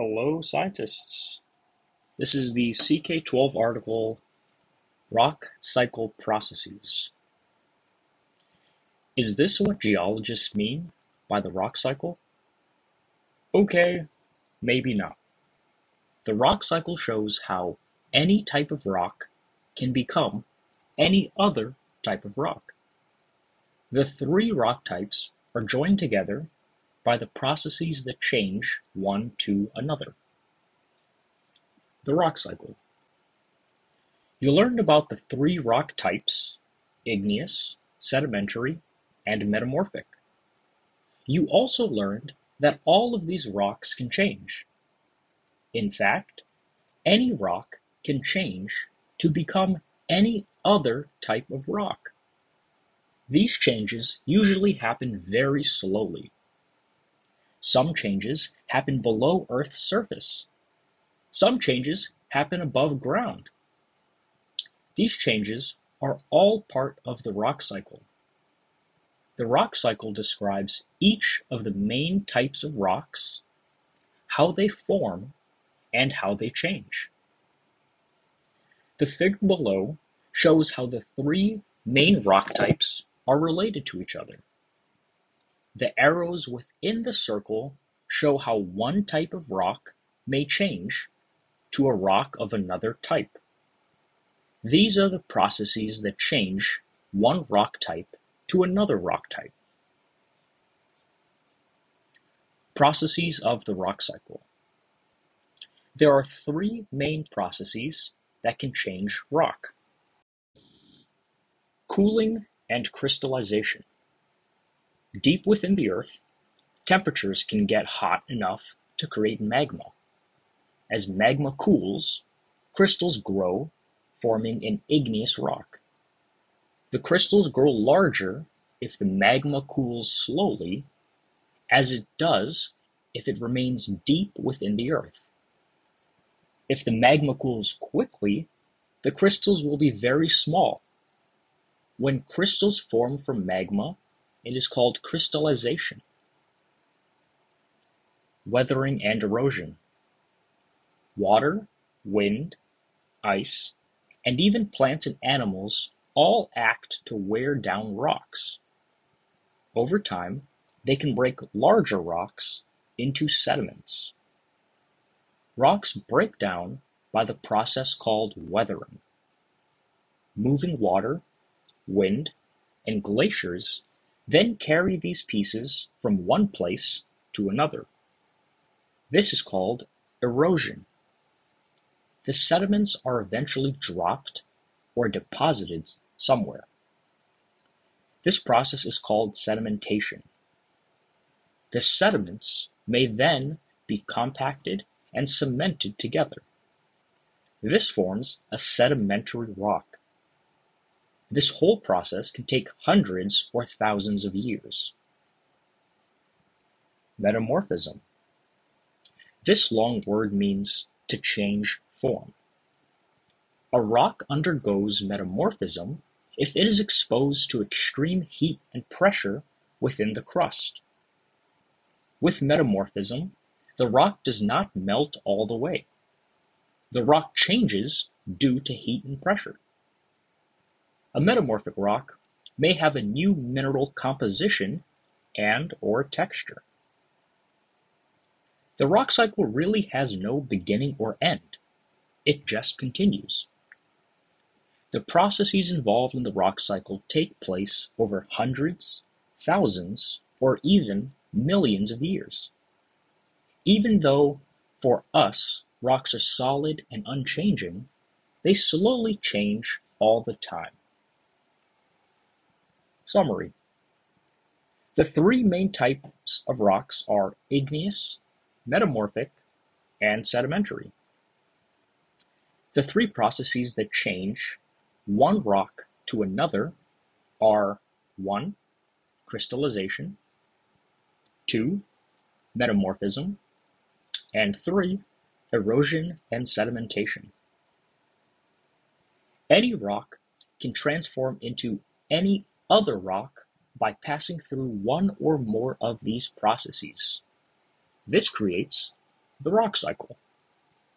Hello, scientists. This is the CK12 article Rock Cycle Processes. Is this what geologists mean by the rock cycle? Okay, maybe not. The rock cycle shows how any type of rock can become any other type of rock. The three rock types are joined together by the processes that change one to another. The rock cycle. You learned about the three rock types, igneous, sedimentary, and metamorphic. You also learned that all of these rocks can change. In fact, any rock can change to become any other type of rock. These changes usually happen very slowly. Some changes happen below Earth's surface. Some changes happen above ground. These changes are all part of the rock cycle. The rock cycle describes each of the main types of rocks, how they form, and how they change. The figure below shows how the three main rock types are related to each other. The arrows within the circle show how one type of rock may change to a rock of another type. These are the processes that change one rock type to another rock type. Processes of the rock cycle. There are three main processes that can change rock. Cooling and crystallization. Deep within the Earth, temperatures can get hot enough to create magma. As magma cools, crystals grow, forming an igneous rock. The crystals grow larger if the magma cools slowly, as it does if it remains deep within the Earth. If the magma cools quickly, the crystals will be very small. When crystals form from magma, it is called crystallization. Weathering and erosion. Water, wind, ice, and even plants and animals all act to wear down rocks. Over time, they can break larger rocks into sediments. Rocks break down by the process called weathering. Moving water, wind, and glaciers then carry these pieces from one place to another. This is called erosion. The sediments are eventually dropped or deposited somewhere. This process is called sedimentation. The sediments may then be compacted and cemented together. This forms a sedimentary rock. This whole process can take hundreds or thousands of years. Metamorphism. This long word means to change form. A rock undergoes metamorphism if it is exposed to extreme heat and pressure within the crust. With metamorphism, the rock does not melt all the way. The rock changes due to heat and pressure. A metamorphic rock may have a new mineral composition and or texture. The rock cycle really has no beginning or end. It just continues. The processes involved in the rock cycle take place over hundreds, thousands, or even millions of years. Even though, for us, rocks are solid and unchanging, they slowly change all the time. Summary: The three main types of rocks are igneous, metamorphic, and sedimentary. The three processes that change one rock to another are one, crystallization, two, metamorphism, and three, erosion and sedimentation. Any rock can transform into any other rock by passing through one or more of these processes. This creates the rock cycle.